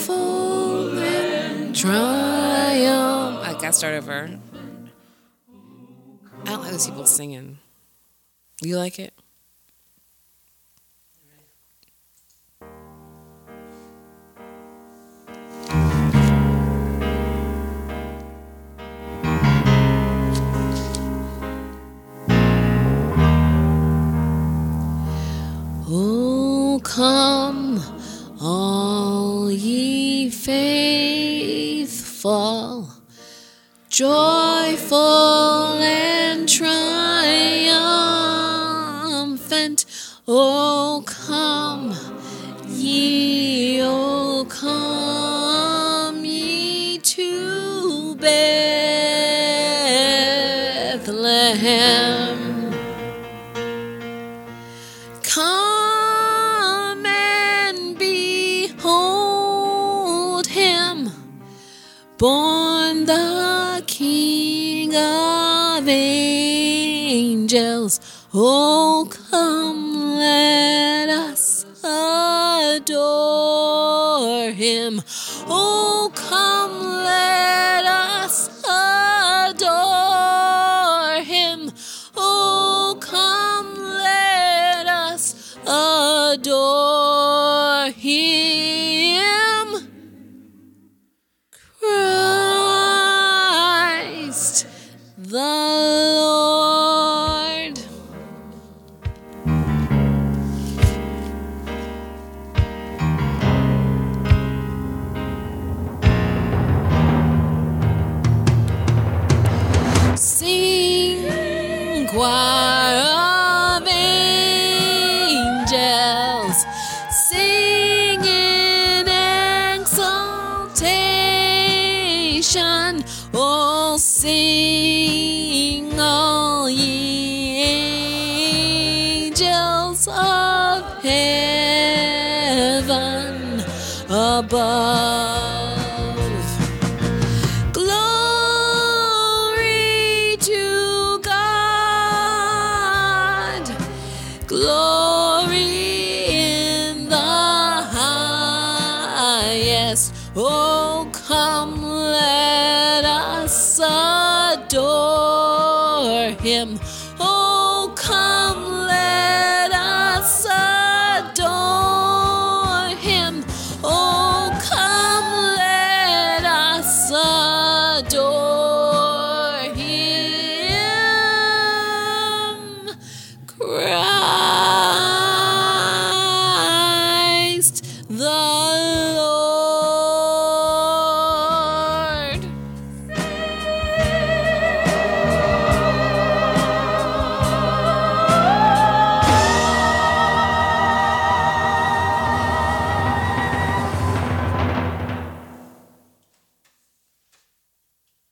beautiful triumph. I gotta start over. I don't like those people singing. You like it? Oh, come all ye faithful, joyful and triumphant. Oh, come, ye, born the King of angels. Oh, come, let us adore him. Oh, come, let us adore him. Oh, come, let us adore Lord. Sing, choir Oh, sing, all ye angels of heaven above. Glory to God. Glory Oh, come, let us adore him. Oh, come, let us adore him. Oh, come, let us adore him. Christ the